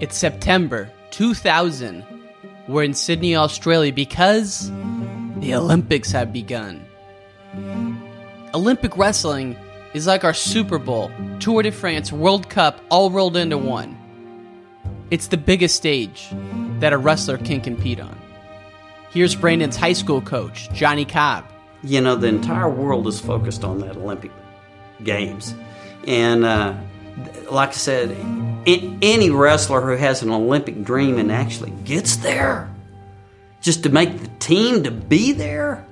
It's September 2000. We're in Sydney, Australia because the Olympics have begun. Olympic wrestling is like our Super Bowl, Tour de France, World Cup all rolled into one. It's the biggest stage that a wrestler can compete on. Here's Brandon's high school coach, Johnny Cobb. You know, the entire world is focused on that Olympic Games. And uh, like I said, any wrestler who has an Olympic dream and actually gets there, just to make the team to be there,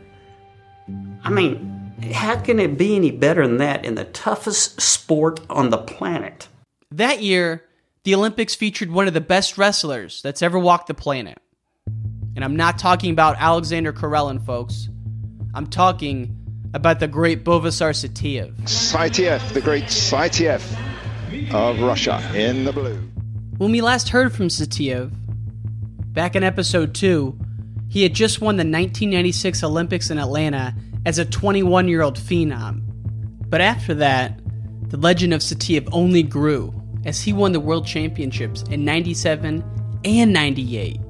I mean, how can it be any better than that in the toughest sport on the planet? That year, the Olympics featured one of the best wrestlers that's ever walked the planet. And I'm not talking about Alexander Karelin, folks. I'm talking about the great Buvaisar Saitiev. Saitiev, the great Saitiev of Russia in the blue. When we last heard from Saitiev, back in episode 2, he had just won the 1996 Olympics in Atlanta as a 21 year old phenom. But after that, the legend of Saitiev only grew as he won the world championships in 97 and 98.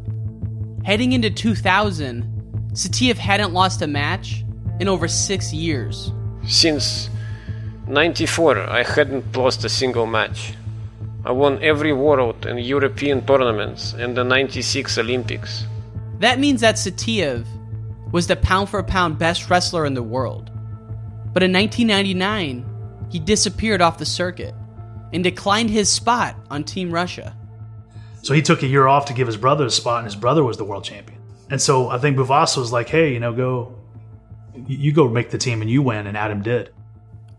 Heading into 2000, Saitiev hadn't lost a match in over six years. Since 94, I hadn't lost a single match. I won every world and European tournaments and the 96 Olympics. That means that Saitiev was the pound for pound best wrestler in the world. But in 1999, he disappeared off the circuit and declined his spot on Team Russia. So he took a year off to give his brother a spot, and his brother was the world champion. And so I think Buvaisar was like, hey, you know, go, you go make the team and you win, and Adam did.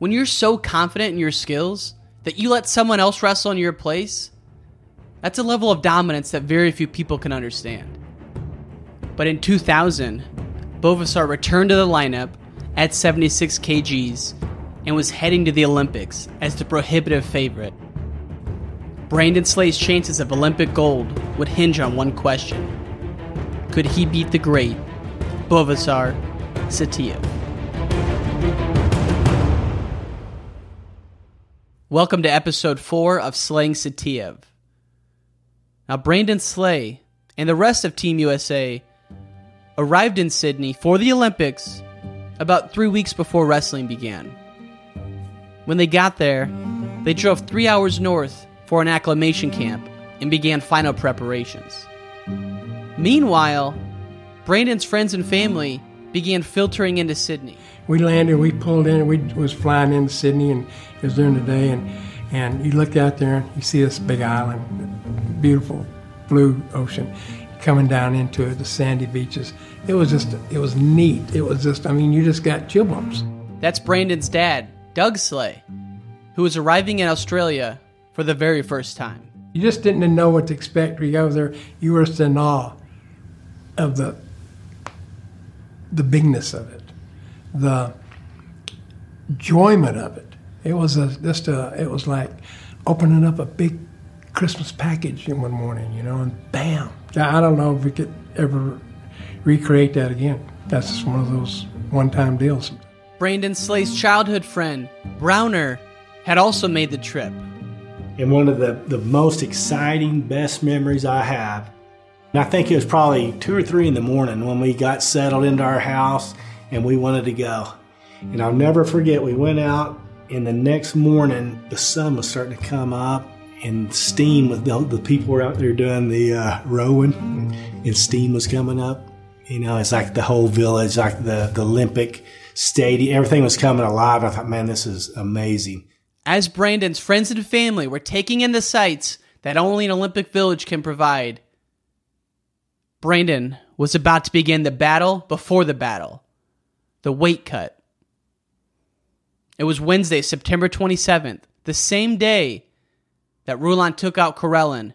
When you're so confident in your skills that you let someone else wrestle in your place, that's a level of dominance that very few people can understand. But in 2000, Buvaisar returned to the lineup at 76 kgs and was heading to the Olympics as the prohibitive favorite. Brandon Slay's chances of Olympic gold would hinge on one question Could he beat the great Buvaisar Saitiev? Welcome to episode 4 of Slaying Saitiev. Now, Brandon Slay and the rest of Team USA arrived in Sydney for the Olympics about three weeks before wrestling began. When they got there, they drove three hours north for an acclimation camp and began final preparations. Meanwhile, Brandon's friends and family began filtering into Sydney. We landed, we pulled in, we was flying into Sydney, and it was during the day, and and you look out there and you see this big island, beautiful blue ocean, coming down into it, the sandy beaches. It was just, it was neat. It was just, I mean, you just got chill bumps. That's Brandon's dad, Doug Slay, who was arriving in Australia for the very first time. You just didn't know what to expect when you go there. You were just in awe of the the bigness of it, the enjoyment of it. It was a, just a, it was like opening up a big Christmas package in one morning, you know, and bam, I don't know if we could ever recreate that again. That's just one of those one time deals. Brandon Slay's childhood friend, Browner, had also made the trip. And one of the, the most exciting, best memories I have, and I think it was probably two or three in the morning when we got settled into our house and we wanted to go. And I'll never forget, we went out, and the next morning the sun was starting to come up, and steam with the, the people were out there doing the uh, rowing, and steam was coming up. You know, it's like the whole village, like the, the Olympic stadium, everything was coming alive. I thought, man, this is amazing. As Brandon's friends and family were taking in the sights that only an Olympic village can provide, Brandon was about to begin the battle before the battle the weight cut. It was Wednesday, September 27th, the same day that Rulon took out Karelin.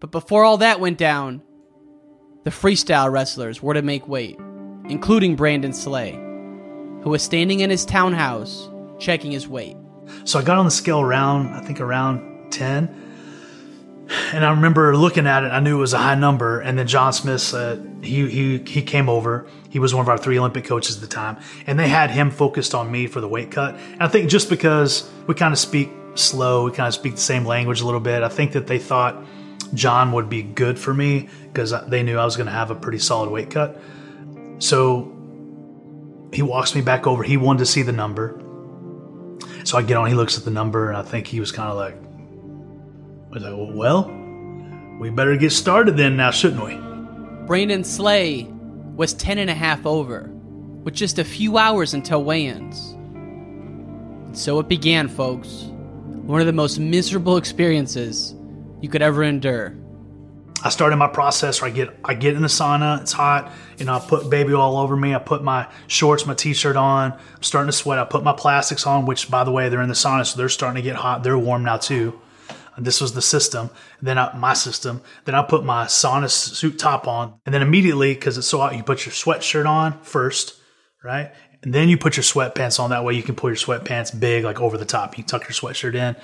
But before all that went down, the freestyle wrestlers were to make weight, including Brandon Slay, who was standing in his townhouse checking his weight. So I got on the scale around, I think around 10. And I remember looking at it, I knew it was a high number. And then John Smith said, he, he, he came over. He was one of our three Olympic coaches at the time. And they had him focused on me for the weight cut. And I think just because we kind of speak slow. We kind of speak the same language a little bit. I think that they thought John would be good for me because they knew I was going to have a pretty solid weight cut. So he walks me back over. He wanted to see the number. So I get on, he looks at the number, and I think he was kind of like, I was like, well, we better get started then now, shouldn't we? Brandon Slay was 10 and a half over, with just a few hours until weigh ins. So it began, folks. One of the most miserable experiences you could ever endure. I started my process where I get I get in the sauna, it's hot, you know, I put baby all over me, I put my shorts, my t-shirt on, I'm starting to sweat, I put my plastics on, which by the way, they're in the sauna, so they're starting to get hot, they're warm now too. And this was the system. Then I, my system. Then I put my sauna suit top on, and then immediately, because it's so hot, you put your sweatshirt on first, right? And then you put your sweatpants on. That way you can pull your sweatpants big, like over the top. You tuck your sweatshirt in,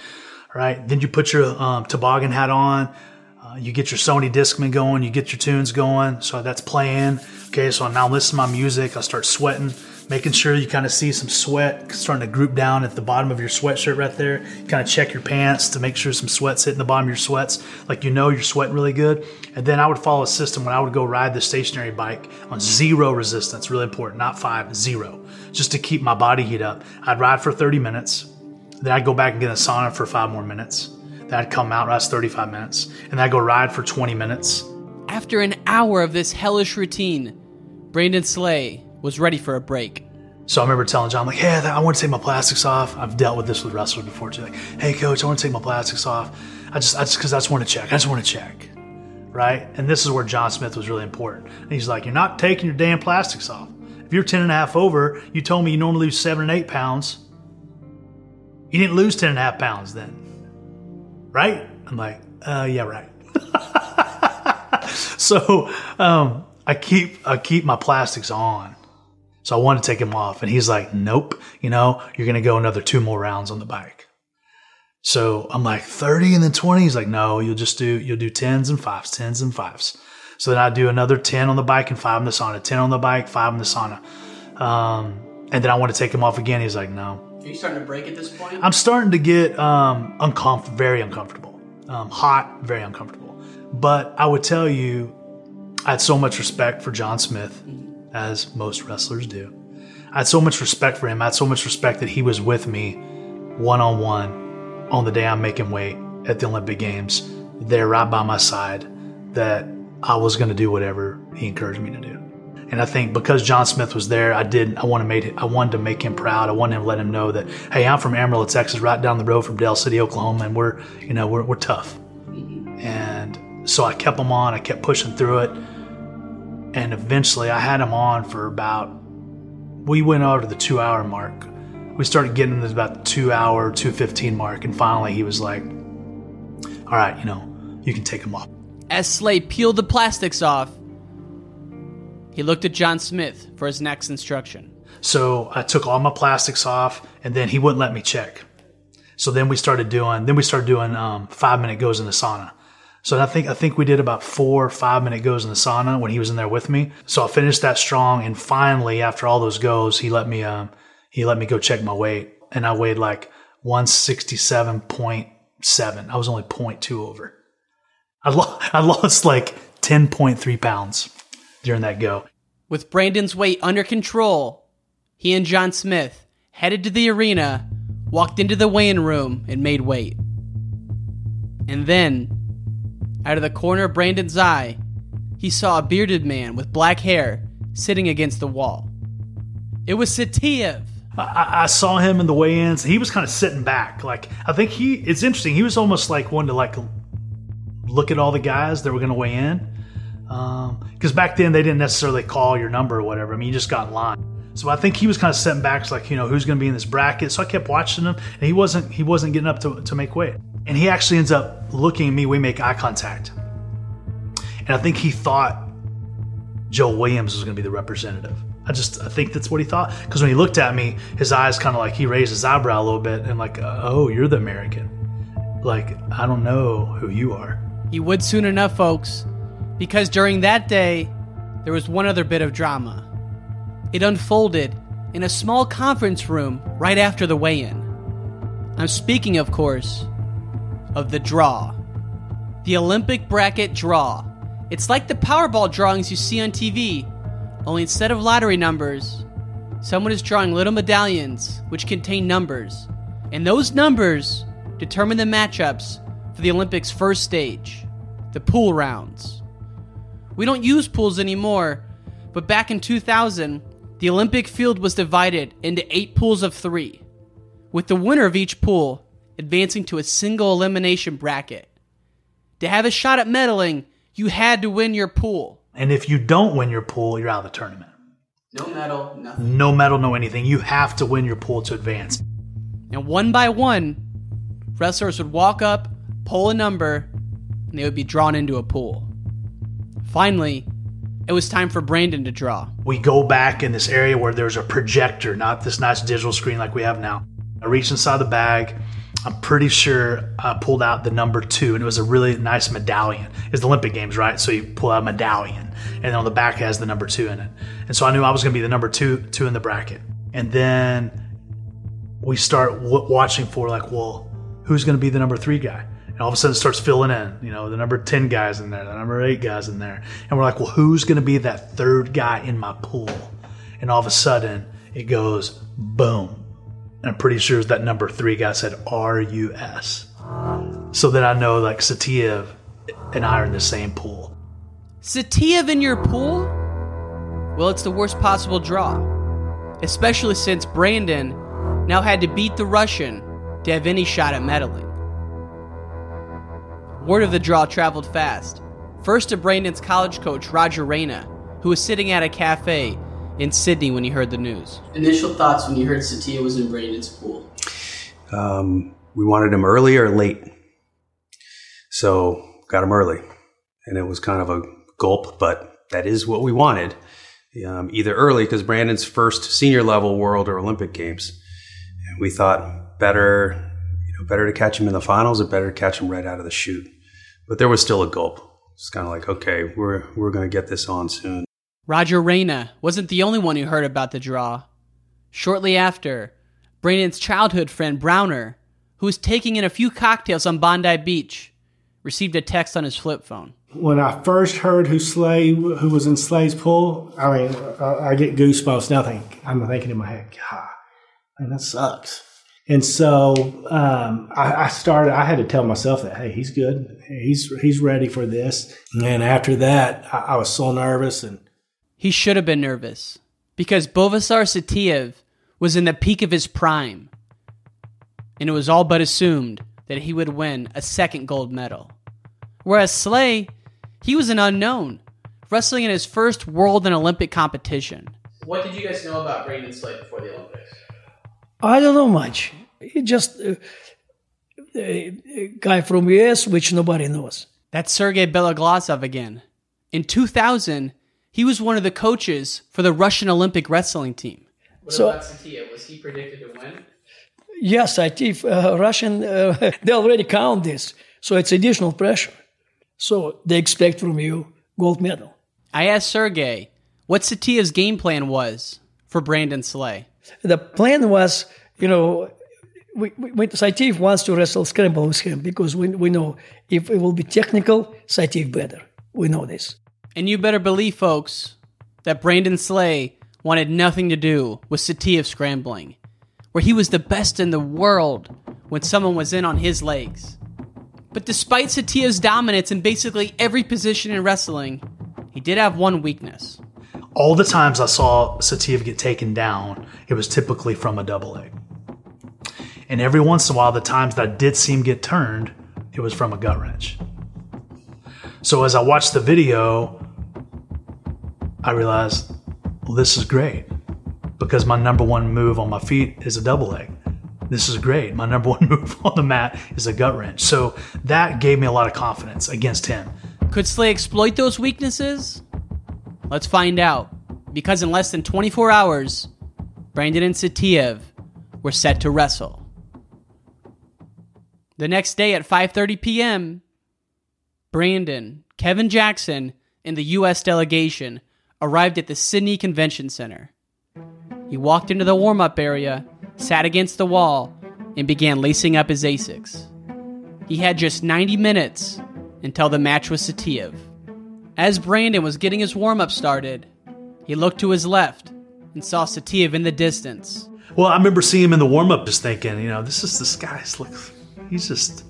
right? Then you put your um, toboggan hat on. Uh, you get your Sony Discman going. You get your tunes going. So that's playing. Okay, so now I listen to my music. I start sweating making sure you kind of see some sweat starting to group down at the bottom of your sweatshirt right there. Kind of check your pants to make sure some sweat's hitting the bottom of your sweats, like you know you're sweating really good. And then I would follow a system when I would go ride the stationary bike on zero resistance, really important, not five, zero, just to keep my body heat up. I'd ride for 30 minutes, then I'd go back and get a sauna for five more minutes. Then I'd come out, rest 35 minutes, and then I'd go ride for 20 minutes. After an hour of this hellish routine, Brandon Slay was ready for a break. So I remember telling John, like, hey, I want to take my plastics off. I've dealt with this with wrestlers before too. Like, hey, coach, I want to take my plastics off. I just, I just, because I just want to check. I just want to check. Right. And this is where John Smith was really important. And he's like, you're not taking your damn plastics off. If you're 10 and a half over, you told me you normally lose seven and eight pounds. You didn't lose 10 and a half pounds then. Right? I'm like, uh, yeah, right. so, um, I keep, I keep my plastics on so I wanted to take him off. And he's like, nope, you know, you're going to go another two more rounds on the bike. So I'm like, 30 and then 20? He's like, no, you'll just do, you'll do tens and fives, tens and fives. So then I do another 10 on the bike and five in the sauna, 10 on the bike, five in the sauna. Um, and then I want to take him off again. He's like, no. Are you starting to break at this point? I'm starting to get um, uncomfortable, very uncomfortable, um, hot, very uncomfortable. But I would tell you, I had so much respect for John Smith as most wrestlers do. I had so much respect for him. I had so much respect that he was with me one on one on the day I'm making weight at the Olympic Games, there right by my side, that I was going to do whatever he encouraged me to do. And I think because John Smith was there, I did. I wanted made I wanted to make him proud. I wanted to let him know that hey, I'm from Amarillo, Texas, right down the road from Del City, Oklahoma, and we're you know we're we're tough. And so I kept him on. I kept pushing through it and eventually I had him on for about. We went over to the two hour mark. We started getting to about the two hour, two fifteen mark, and finally he was like, "All right, you know, you can take him off." As Slay peeled the plastics off, he looked at John Smith for his next instruction. So I took all my plastics off, and then he wouldn't let me check. So then we started doing. Then we started doing um, five minute goes in the sauna. So I think I think we did about four or five minute goes in the sauna when he was in there with me. So I finished that strong, and finally, after all those goes, he let me um he let me go check my weight, and I weighed like one sixty seven point seven. I was only 0.2 over. I, lo- I lost like ten point three pounds during that go. With Brandon's weight under control, he and John Smith headed to the arena, walked into the weigh-in room, and made weight. And then out of the corner of Brandon's eye, he saw a bearded man with black hair sitting against the wall. It was Saitiev. I, I saw him in the weigh-ins. He was kind of sitting back. Like I think he. It's interesting. He was almost like one to like look at all the guys that were going to weigh in. Because um, back then they didn't necessarily call your number or whatever. I mean, you just got in line. So I think he was kind of sitting back, like you know who's going to be in this bracket. So I kept watching him, and he wasn't he wasn't getting up to, to make weight. And he actually ends up looking at me. We make eye contact. And I think he thought Joe Williams was going to be the representative. I just I think that's what he thought because when he looked at me, his eyes kind of like he raised his eyebrow a little bit and like, uh, oh, you're the American. Like I don't know who you are. He would soon enough, folks, because during that day there was one other bit of drama. It unfolded in a small conference room right after the weigh-in. I'm speaking, of course, of the draw. The Olympic bracket draw. It's like the Powerball drawings you see on TV, only instead of lottery numbers, someone is drawing little medallions which contain numbers, and those numbers determine the matchups for the Olympics' first stage, the pool rounds. We don't use pools anymore, but back in 2000, the Olympic field was divided into eight pools of three, with the winner of each pool advancing to a single elimination bracket. To have a shot at medaling, you had to win your pool. And if you don't win your pool, you're out of the tournament. No medal, nothing. No medal, no anything. You have to win your pool to advance. And one by one, wrestlers would walk up, pull a number, and they would be drawn into a pool. Finally, it was time for Brandon to draw. We go back in this area where there's a projector, not this nice digital screen like we have now. I reached inside the bag. I'm pretty sure I pulled out the number two, and it was a really nice medallion. It's the Olympic Games, right? So you pull out a medallion, and then on the back has the number two in it. And so I knew I was going to be the number two, two in the bracket. And then we start w- watching for like, well, who's going to be the number three guy? And all of a sudden it starts filling in, you know, the number 10 guys in there, the number eight guys in there. And we're like, well, who's going to be that third guy in my pool? And all of a sudden it goes boom. And I'm pretty sure that number three guy said R U S. So then I know like Saitiev and I are in the same pool. Saitiev in your pool? Well, it's the worst possible draw. Especially since Brandon now had to beat the Russian to have any shot at medaling. Word of the draw traveled fast. First to Brandon's college coach, Roger Reyna, who was sitting at a cafe in Sydney when he heard the news. Initial thoughts when you heard Saitiev was in Brandon's pool? Um, we wanted him early or late. So got him early. And it was kind of a gulp, but that is what we wanted. Um, either early, because Brandon's first senior level world or Olympic games. And we thought better, you know, better to catch him in the finals or better to catch him right out of the chute. But there was still a gulp. It's kind of like, okay, we're, we're going to get this on soon. Roger Reyna wasn't the only one who heard about the draw. Shortly after, Brandon's childhood friend Browner, who was taking in a few cocktails on Bondi Beach, received a text on his flip phone. When I first heard who Slay, who was in Slay's pool, I mean, I, I get goosebumps now. Think I'm thinking in my head, God, man, that sucks. And so um, I, I, started. I had to tell myself that, hey, he's good. He's he's ready for this. And after that, I, I was so nervous and he should have been nervous because Buvaisar Saitiev was in the peak of his prime, and it was all but assumed that he would win a second gold medal. Whereas Slay, he was an unknown, wrestling in his first world and Olympic competition. What did you guys know about Brandon Slay before the Olympics? I don't know much. He just uh, a guy from US, which nobody knows. That's Sergei Beloglazov again. In 2000, he was one of the coaches for the Russian Olympic wrestling team. What so, about Saitiev? Was he predicted to win? Yes, Saitiev, uh, Russian, uh, they already count this. So it's additional pressure. So they expect from you gold medal. I asked Sergey what Saitiev's game plan was for Brandon Slay. The plan was, you know, we, we, Saitiev wants to wrestle scramble with him because we, we know if it will be technical, Saitiev better. We know this. And you better believe, folks, that Brandon Slay wanted nothing to do with Saitiev scrambling, where he was the best in the world when someone was in on his legs. But despite Saitiev's dominance in basically every position in wrestling, he did have one weakness. All the times I saw Saitiev get taken down, it was typically from a double leg. And every once in a while, the times that I did see him get turned, it was from a gut wrench. So as I watched the video, I realized, well, this is great because my number one move on my feet is a double leg. This is great. My number one move on the mat is a gut wrench. So that gave me a lot of confidence against him. Could Slay exploit those weaknesses? Let's find out. Because in less than 24 hours, Brandon and Saitiev were set to wrestle. The next day at 5:30 p.m., Brandon, Kevin Jackson, and the U.S. delegation arrived at the Sydney Convention Center. He walked into the warm up area, sat against the wall, and began lacing up his ASICs. He had just 90 minutes until the match with Saitiev. As Brandon was getting his warm up started, he looked to his left and saw Saitiev in the distance. Well, I remember seeing him in the warm up, just thinking, you know, this is this guy's look. he's just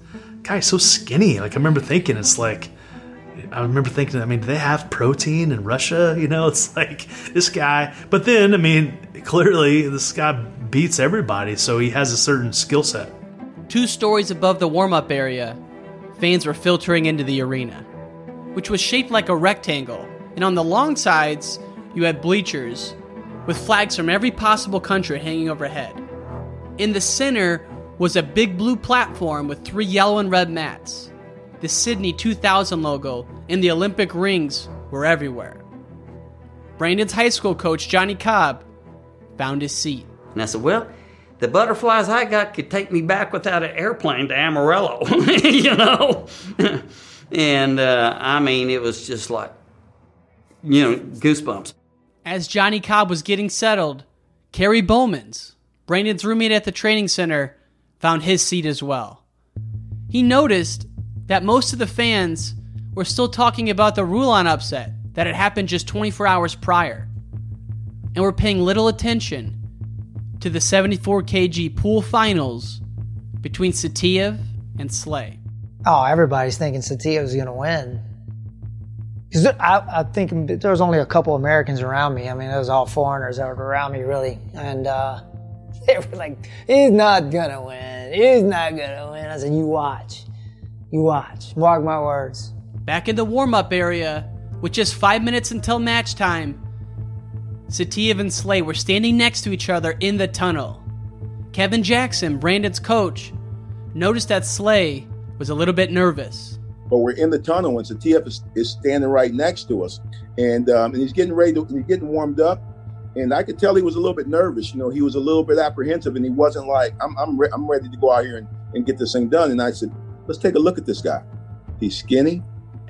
guy's so skinny. Like I remember thinking, it's like, I remember thinking, I mean, do they have protein in Russia? You know, it's like this guy. But then, I mean, clearly this guy beats everybody, so he has a certain skill set. Two stories above the warm up area, fans were filtering into the arena, which was shaped like a rectangle, and on the long sides, you had bleachers with flags from every possible country hanging overhead. In the center was a big blue platform with three yellow and red mats. The Sydney 2000 logo and the Olympic rings were everywhere. Brandon's high school coach, Johnny Cobb, found his seat. And I said, Well, the butterflies I got could take me back without an airplane to Amarillo, you know? and uh, I mean, it was just like, you know, goosebumps. As Johnny Cobb was getting settled, Kerry Bowmans, Brandon's roommate at the training center, found his seat as well. He noticed that most of the fans were still talking about the Rulon upset that had happened just 24 hours prior, and were paying little attention to the 74 kg pool finals between Saitiev and Slay. Oh, everybody's thinking Saitiev's going to win. Because I, I, think there was only a couple Americans around me. I mean, it was all foreigners that were around me, really. And uh, they were like, he's not going to win. He's not going to win. I said, you watch. You watch. Mark my words. Back in the warm up area, with just five minutes until match time, Saitiev and Slay were standing next to each other in the tunnel. Kevin Jackson, Brandon's coach, noticed that Slay was a little bit nervous. But we're in the tunnel, and Saitiev is, is standing right next to us, and um, and he's getting ready to, he's getting warmed up, and I could tell he was a little bit nervous. You know, he was a little bit apprehensive, and he wasn't like, "I'm I'm, re- I'm ready to go out here and, and get this thing done." And I said, "Let's take a look at this guy. He's skinny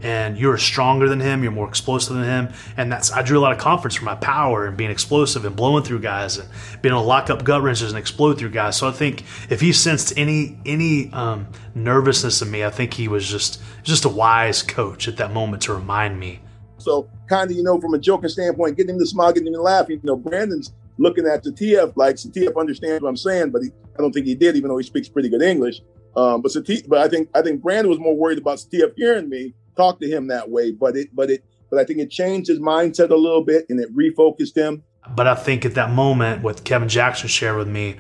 and you're stronger than him, you're more explosive than him, and that's I drew a lot of confidence from my power and being explosive and blowing through guys and being able to lock up gut wrenches and explode through guys. So I think if he sensed any any um, nervousness in me, I think he was just just a wise coach at that moment to remind me. So kind of you know from a joking standpoint, getting him to smile, getting him to laugh. You know, Brandon's looking at the TF like TF understands what I'm saying, but he, I don't think he did, even though he speaks pretty good English. Um, but Satif, but I think I think Brandon was more worried about TF hearing me talk to him that way. But it, but it, but I think it changed his mindset a little bit and it refocused him. But I think at that moment, what Kevin Jackson shared with me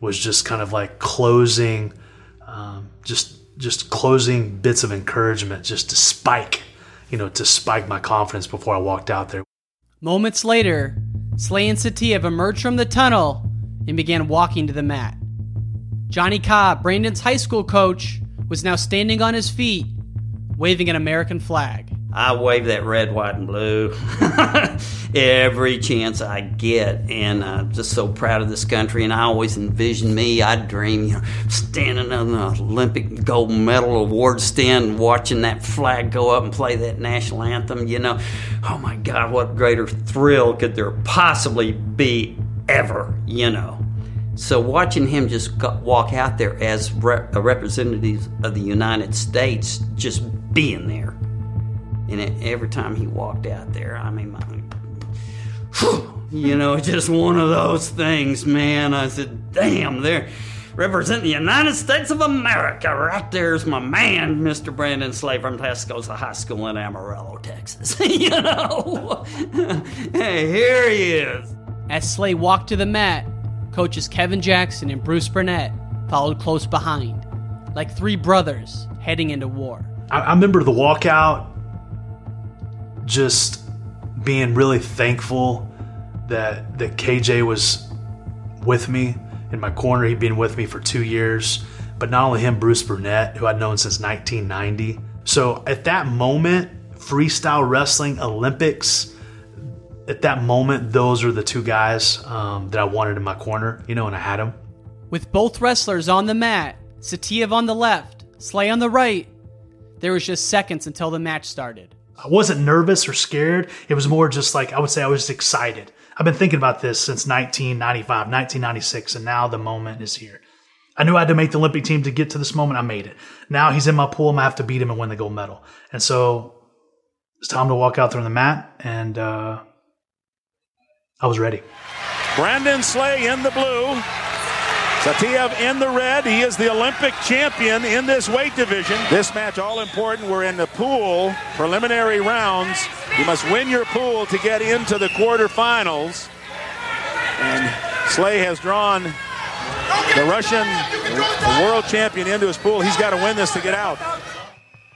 was just kind of like closing, um, just just closing bits of encouragement, just to spike, you know, to spike my confidence before I walked out there. Moments later, Slay and Saitiev emerged from the tunnel and began walking to the mat. Johnny Cobb, Brandon's high school coach, was now standing on his feet waving an American flag. I wave that red, white, and blue every chance I get, and I'm just so proud of this country. And I always envision me, I dream, you know, standing on the Olympic gold medal award stand, watching that flag go up and play that national anthem. You know, oh my God, what greater thrill could there possibly be ever? You know. So watching him just walk out there as a representative of the United States, just being there, and it, every time he walked out there, I mean, my, you know, just one of those things, man. I said, "Damn, they're representing the United States of America. Right there's my man, Mr. Brandon Slay from Tascosa High School in Amarillo, Texas. you know, hey, here he is." As Slay walked to the mat, Coaches Kevin Jackson and Bruce Burnett followed close behind, like three brothers heading into war. I, I remember the walkout, just being really thankful that that KJ was with me in my corner. He'd been with me for two years, but not only him, Bruce Burnett, who I'd known since 1990. So at that moment, freestyle wrestling Olympics at that moment, those are the two guys um, that I wanted in my corner, you know, and I had them. With both wrestlers on the mat, Saitiev on the left, Slay on the right, there was just seconds until the match started. I wasn't nervous or scared. It was more just like, I would say I was just excited. I've been thinking about this since 1995, 1996, and now the moment is here. I knew I had to make the Olympic team to get to this moment. I made it. Now he's in my pool. I'm gonna have to beat him and win the gold medal. And so it's time to walk out there on the mat, and uh, I was ready. Brandon Slay in the blue. Saitiev in the red. He is the Olympic champion in this weight division. This match all important. We're in the pool preliminary rounds. You must win your pool to get into the quarterfinals. And Slay has drawn the Russian world champion into his pool. He's got to win this to get out.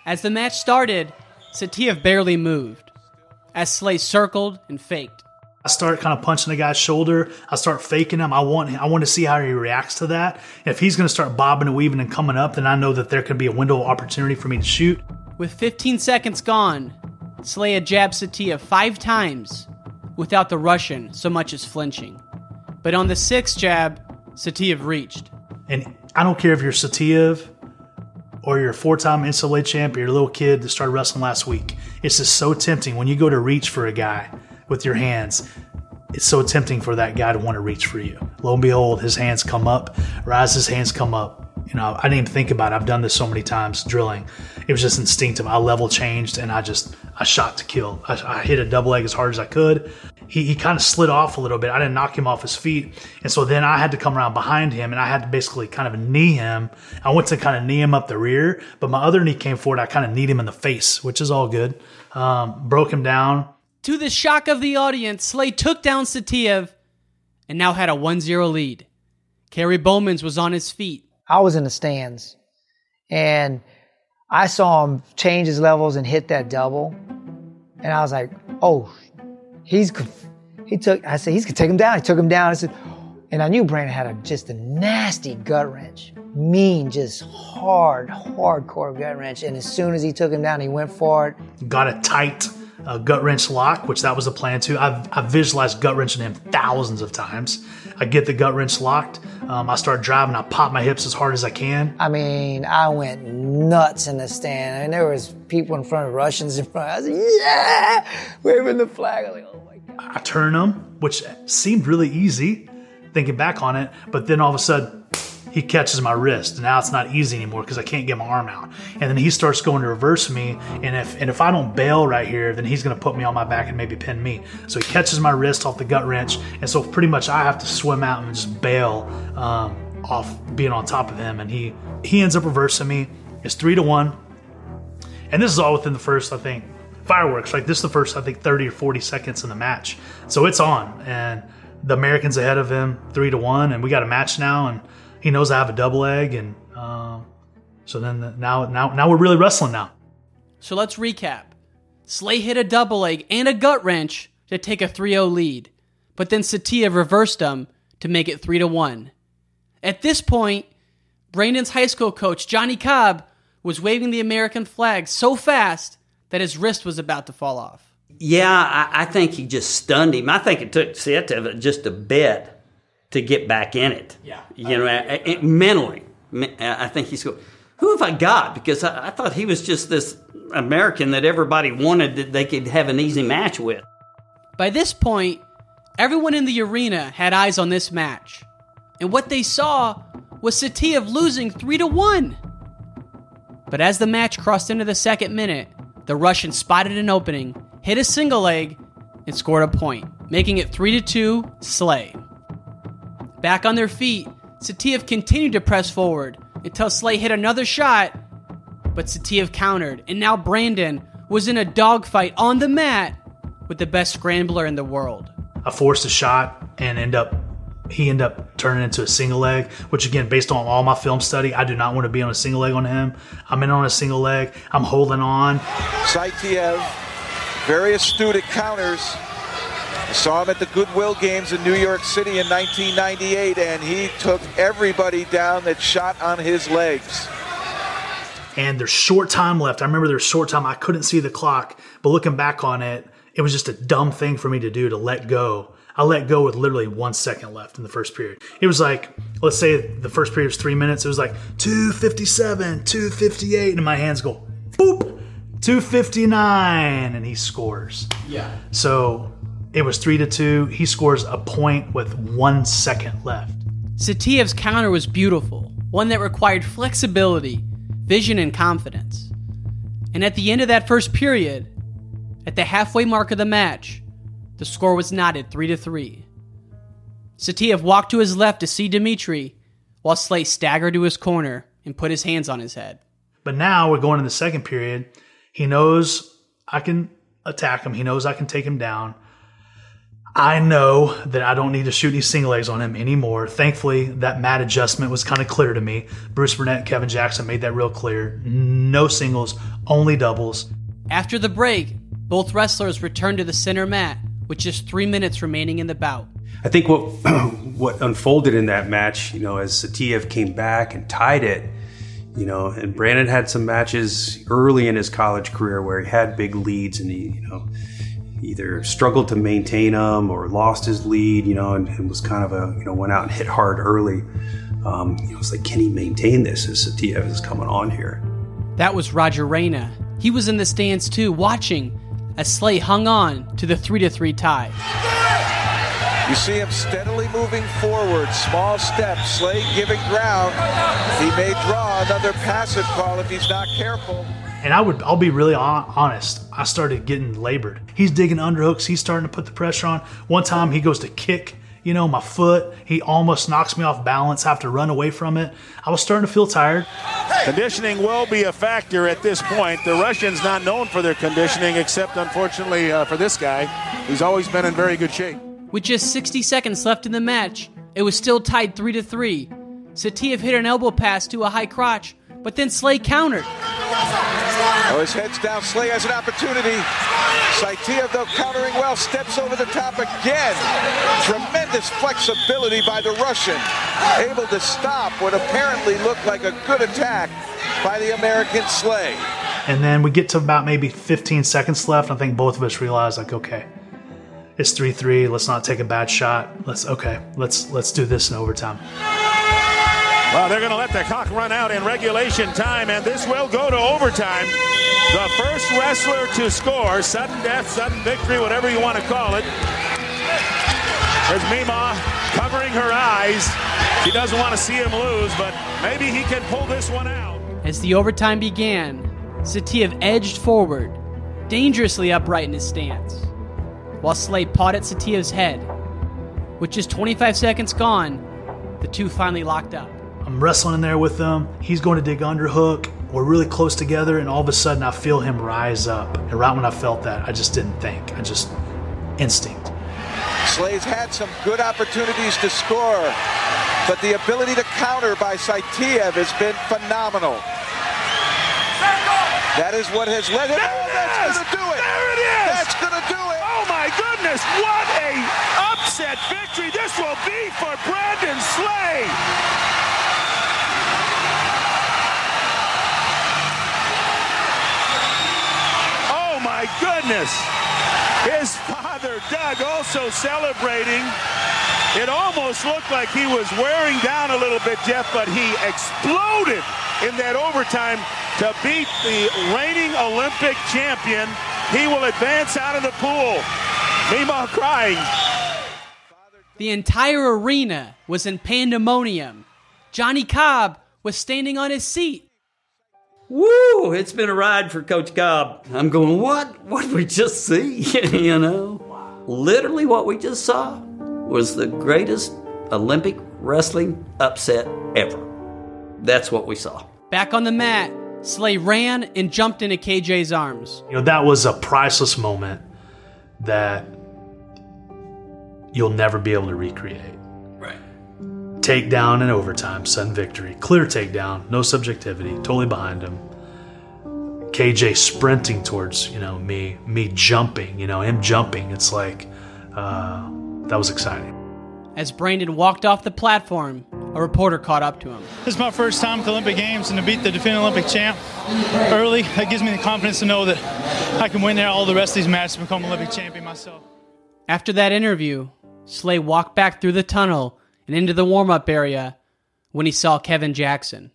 As the match started, Saitiev barely moved, as Slay circled and faked. I start kind of punching the guy's shoulder. I start faking him. I want I want to see how he reacts to that. If he's going to start bobbing and weaving and coming up, then I know that there could be a window of opportunity for me to shoot. With 15 seconds gone, Slay had jabbed Saitiev five times without the Russian so much as flinching. But on the sixth jab, Saitiev reached. And I don't care if you're Saitiev or you're a four-time NCAA champ or you're a little kid that started wrestling last week. It's just so tempting when you go to reach for a guy with your hands. It's so tempting for that guy to want to reach for you. Lo and behold, his hands come up, as his hands come up, you know, I didn't even think about it. I've done this so many times drilling. It was just instinctive. I level changed and I just, I shot to kill. I, I hit a double leg as hard as I could. He, he kind of slid off a little bit. I didn't knock him off his feet. And so then I had to come around behind him and I had to basically kind of knee him. I went to kind of knee him up the rear, but my other knee came forward. I kind of kneed him in the face, which is all good. Um, broke him down. To the shock of the audience, Slay took down Saitiev and now had a 1 0 lead. Kerry Bowmans was on his feet. I was in the stands and I saw him change his levels and hit that double. And I was like, oh, he's, he took, I said, he's gonna take him down. He took him down. I said, and I knew Brandon had a, just a nasty gut wrench, mean, just hard, hardcore gut wrench. And as soon as he took him down, he went for it. Got a tight uh, gut wrench lock, which that was the plan too. I've, I've visualized gut wrenching him thousands of times. I get the gut wrench locked. Um, I start driving. I pop my hips as hard as I can. I mean, I went nuts in the stand. I mean, there was people in front of Russians in front. I was like, yeah, waving the flag. I was like, oh my god. I turn him, which seemed really easy, thinking back on it. But then all of a sudden, he catches my wrist. And now it's not easy anymore because I can't get my arm out. And then he starts going to reverse me. And if and if I don't bail right here, then he's going to put me on my back and maybe pin me. So he catches my wrist off the gut wrench. And so pretty much I have to swim out and just bail um, off being on top of him. And he he ends up reversing me. It's three to one. And this is all within the first, I think, fireworks. Like this is the first, I think, 30 or 40 seconds in the match. So it's on. And the Americans ahead of him, three to one. And we got a match now. And he knows I have a double leg, and uh, so then the, now now now we're really wrestling now. So let's recap. Slay hit a double leg and a gut wrench to take a 3-0 lead, but then Saitiev reversed them to make it 3 to 1. At this point, Brandon's high school coach, Johnny Cobb, was waving the American flag so fast that his wrist was about to fall off. Yeah, I, I think he just stunned him. I think it took Saitiev just a bit to get back in it. Yeah. You know, uh, uh, mentally. I think he's going, who have I got? Because I, I, thought he was just this American that everybody wanted that they could have an easy match with. By this point, everyone in the arena had eyes on this match. And what they saw was Saitiev losing 3 to 1. But as the match crossed into the second minute, the Russian spotted an opening, hit a single leg, and scored a point, making it 3 to 2 Slay. Back on their feet, Saitiev continued to press forward until Slay hit another shot, but Saitiev countered, and now Brandon was in a dogfight on the mat with the best scrambler in the world. I forced a shot and end up he ended up turning into a single leg, which again, based on all my film study, I do not want to be on a single leg on him. I'm in on a single leg. I'm holding on. Saitiev, very astute at counters. I saw him at the Goodwill Games in New York City in 1998, and he took everybody down that shot on his legs. And there's short time left. I remember there's short time. I couldn't see the clock, but looking back on it, it was just a dumb thing for me to do to let go. I let go with literally one second left in the first period. It was like, let's say the first period was three minutes. It was like 257, 258, and my hands go boop, 259, and he scores. Yeah. So it was three to two. He scores a point with one second left. Saitiev's counter was beautiful, one that required flexibility, vision, and confidence. And at the end of that first period, at the halfway mark of the match, the score was knotted 3 to 3. Saitiev walked to his left to see Dimitri, while Slay staggered to his corner and put his hands on his head. But now we're going in the second period. He knows I can attack him. He knows I can take him down. I know that I don't need to shoot any single legs on him anymore. Thankfully, that mat adjustment was kind of clear to me. Bruce Burnett and Kevin Jackson made that real clear. No singles, only doubles. After the break, both wrestlers returned to the center mat with just three minutes remaining in the bout. I think what what unfolded in that match, you know, as Saitiev came back and tied it, you know, and Brandon had some matches early in his college career where he had big leads and he, you know, either struggled to maintain them or lost his lead, you know, and, and was kind of a, you know, went out and hit hard early. Um, you know, it's like, can he maintain this as Saitiev is coming on here? That was Roger Reyna. He was in the stands too, watching as Slay hung on to the 3 to 3 tie. You see him steadily moving forward, small steps, Slay giving ground. He may draw another passive call if he's not careful. And I would, I'll be really honest. I started getting labored. He's digging underhooks. He's starting to put the pressure on. One time he goes to kick, you know, my foot. He almost knocks me off balance. I have to run away from it. I was starting to feel tired. Conditioning will be a factor at this point. The Russians not known for their conditioning, except unfortunately uh, for this guy, who's always been in very good shape. With just 60 seconds left in the match, it was still tied 3 to 3. Saitiev hit an elbow pass to a high crotch, but then Slay countered. Oh, his head's down. Slay has an opportunity. Saitiev, though, countering well, steps over the top again. Tremendous flexibility by the Russian. Able to stop what apparently looked like a good attack by the American Slay. And then we get to about maybe 15 seconds left. I think both of us realize, like, okay, it's three three. Let's not take a bad shot. Let's okay. Let's let's do this in overtime. Well, they're going to let the clock run out in regulation time, and this will go to overtime. The first wrestler to score, sudden death, sudden victory, whatever you want to call it. There's Mima covering her eyes. She doesn't want to see him lose, but maybe he can pull this one out. As the overtime began, Saitiev edged forward, dangerously upright in his stance while Slay pawed at Saitiev's head. With just 25 seconds gone, the two finally locked up. I'm wrestling in there with him. He's going to dig underhook. We're really close together, and all of a sudden I feel him rise up. And right when I felt that, I just didn't think. I just instinct. Slay's had some good opportunities to score, but the ability to counter by Saitiev has been phenomenal. That is what has led him. There oh, that's going to do it. There it is. That's going to do it. Oh my goodness! What a upset victory this will be for Brandon Slay. Goodness! His father Doug also celebrating. It almost looked like he was wearing down a little bit, Jeff, but he exploded in that overtime to beat the reigning Olympic champion. He will advance out of the pool. Mima crying. The entire arena was in pandemonium. Johnny Cobb was standing on his seat. Woo! It's been a ride for Coach Cobb. I'm going, what? What did we just see? you know? Literally, what we just saw was the greatest Olympic wrestling upset ever. That's what we saw. Back on the mat, Slay ran and jumped into KJ's arms. You know, that was a priceless moment that you'll never be able to recreate. Right. Takedown in overtime, sudden victory. Clear takedown, no subjectivity, totally behind him. KJ sprinting towards, you know, me, me jumping, you know, him jumping. It's like, uh, that was exciting. As Brandon walked off the platform, a reporter caught up to him. This is my first time at the Olympic Games, and to beat the defending Olympic champ early, that gives me the confidence to know that I can win there all the rest of these matches and become Olympic champion myself. After that interview, Slay walked back through the tunnel and into the warm up area when he saw Kevin Jackson,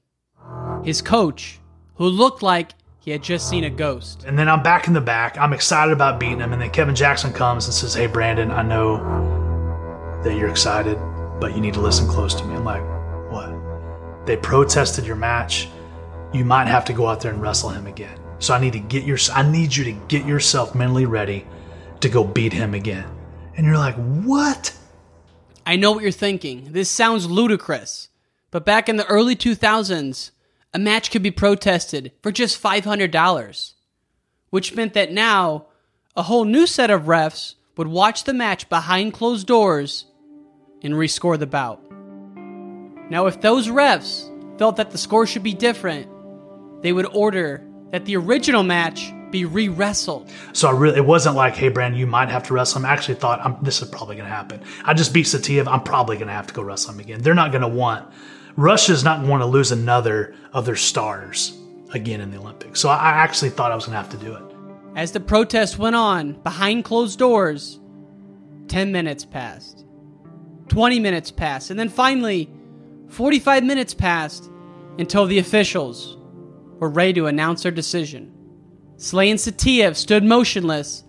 his coach, who looked like he had just seen a ghost. And then I'm back in the back. I'm excited about beating him. And then Kevin Jackson comes and says, Hey, Brandon, I know that you're excited, but you need to listen close to me. I'm like, What? they protested your match, you might have to go out there and wrestle him again. So I need to get your I need you to get yourself mentally ready to go beat him again. And you're like, "What?" I know what you're thinking. This sounds ludicrous. But back in the early 2000s, a match could be protested for just $500, which meant that now a whole new set of refs would watch the match behind closed doors and rescore the bout. Now, if those refs felt that the score should be different, they would order that the original match be re wrestled. So I really, it wasn't like, hey, Brandon, you might have to wrestle him. I actually thought I'm, this is probably going to happen. I just beat Saitiev. I'm probably going to have to go wrestle him again. They're not going to want, Russia's not going to lose another of their stars again in the Olympics. So I actually thought I was going to have to do it. As the protest went on behind closed doors, 10 minutes passed, 20 minutes passed, and then finally, 45 minutes passed until the officials were ready to announce their decision. Slay and Saitiev stood motionless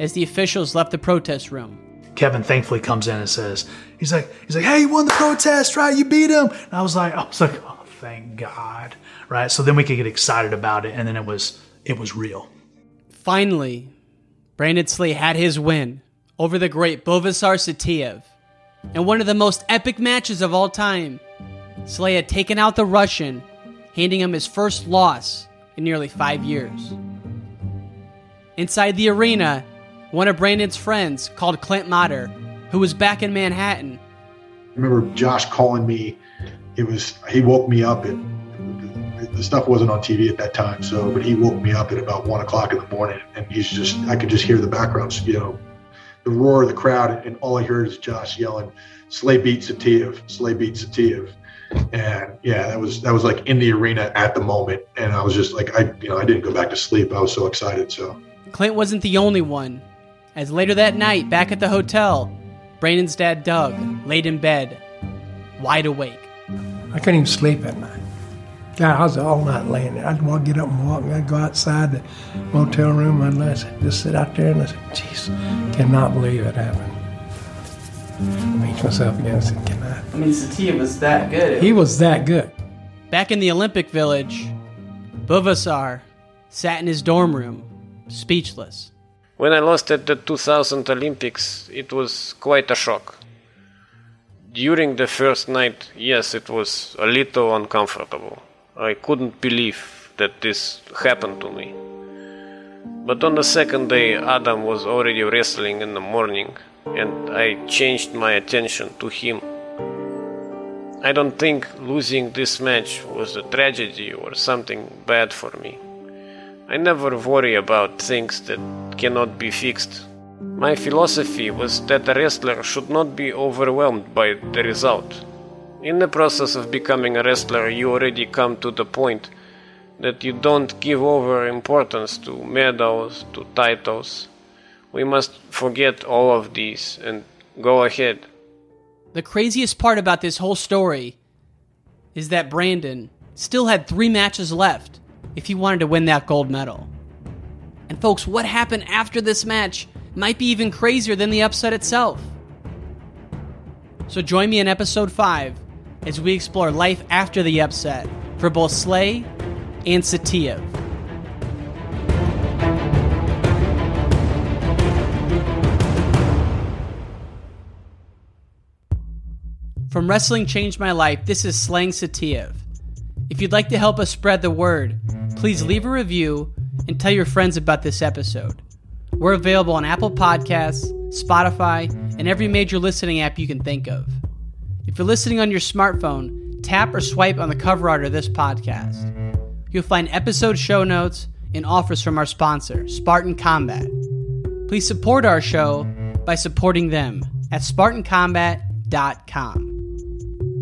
as the officials left the protest room. Kevin thankfully comes in and says, he's like, he's like, hey, you won the protest, right? You beat him. And I was like, I was like, oh, thank God, right? So then we could get excited about it, and then it was, it was real. Finally, Brandon Slay had his win over the great Buvaisar Saitiev. In one of the most epic matches of all time, Slay had taken out the Russian, handing him his first loss in nearly five years. Inside the arena, one of Brandon's friends called Clint Motter, who was back in Manhattan. I remember Josh calling me. It was he woke me up at the stuff wasn't on TV at that time, so but he woke me up at about one o'clock in the morning, and he's just I could just hear the background, you know, the roar of the crowd, and all I heard is Josh yelling, "Slay beat Saitiev, Slay beat Saitiev," and yeah, that was that was like in the arena at the moment, and I was just like I you know I didn't go back to sleep. I was so excited. So Clint wasn't the only one, as later that night, back at the hotel, Brandon's dad Doug laid in bed, wide awake. I couldn't even sleep at night. God, I was all night laying there. I'd walk, get up and walk. and I'd go outside the motel room. and I'd just sit out there and I said, "Jeez, cannot believe it happened." I Reach myself again. and said, "Cannot." I mean, Satia was that good. He was that good. Back in the Olympic Village, Buvaisar sat in his dorm room, speechless. When I lost at the 2000 Olympics, it was quite a shock. During the first night, yes, it was a little uncomfortable. I couldn't believe that this happened to me. But on the second day, Adam was already wrestling in the morning, and I changed my attention to him. I don't think losing this match was a tragedy or something bad for me. I never worry about things that cannot be fixed. My philosophy was that a wrestler should not be overwhelmed by the result. In the process of becoming a wrestler, you already come to the point that you don't give over importance to medals, to titles. We must forget all of these and go ahead. The craziest part about this whole story is that Brandon still had three matches left if he wanted to win that gold medal. And folks, what happened after this match might be even crazier than the upset itself. So join me in episode 5 as we explore life after the upset for both Slay and Saitiev. From Wrestling Changed My Life, this is Slaying Saitiev. If you'd like to help us spread the word, please leave a review and tell your friends about this episode. We're available on Apple Podcasts, Spotify, and every major listening app you can think of. If you're listening on your smartphone, tap or swipe on the cover art of this podcast. You'll find episode show notes and offers from our sponsor, Spartan Combat. Please support our show by supporting them at SpartanCombat.com.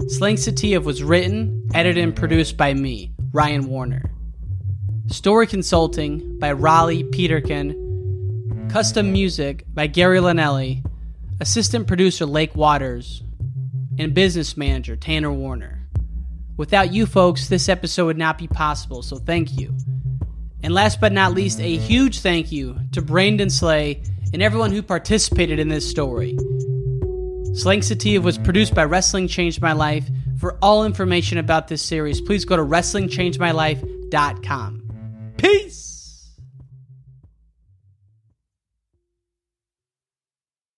Slaying Saitiev was written, edited, and produced by me, Ryan Warner. Story consulting by Raleigh Peterkin. Custom music by Gary Linelli. Assistant producer Lake Waters. And business manager Tanner Warner. Without you folks, this episode would not be possible, so thank you. And last but not least, a huge thank you to Brandon Slay and everyone who participated in this story. Slaying Saitiev was produced by Wrestling Changed My Life For all information about this series, please go to WrestlingChangeMyLife.com. Peace!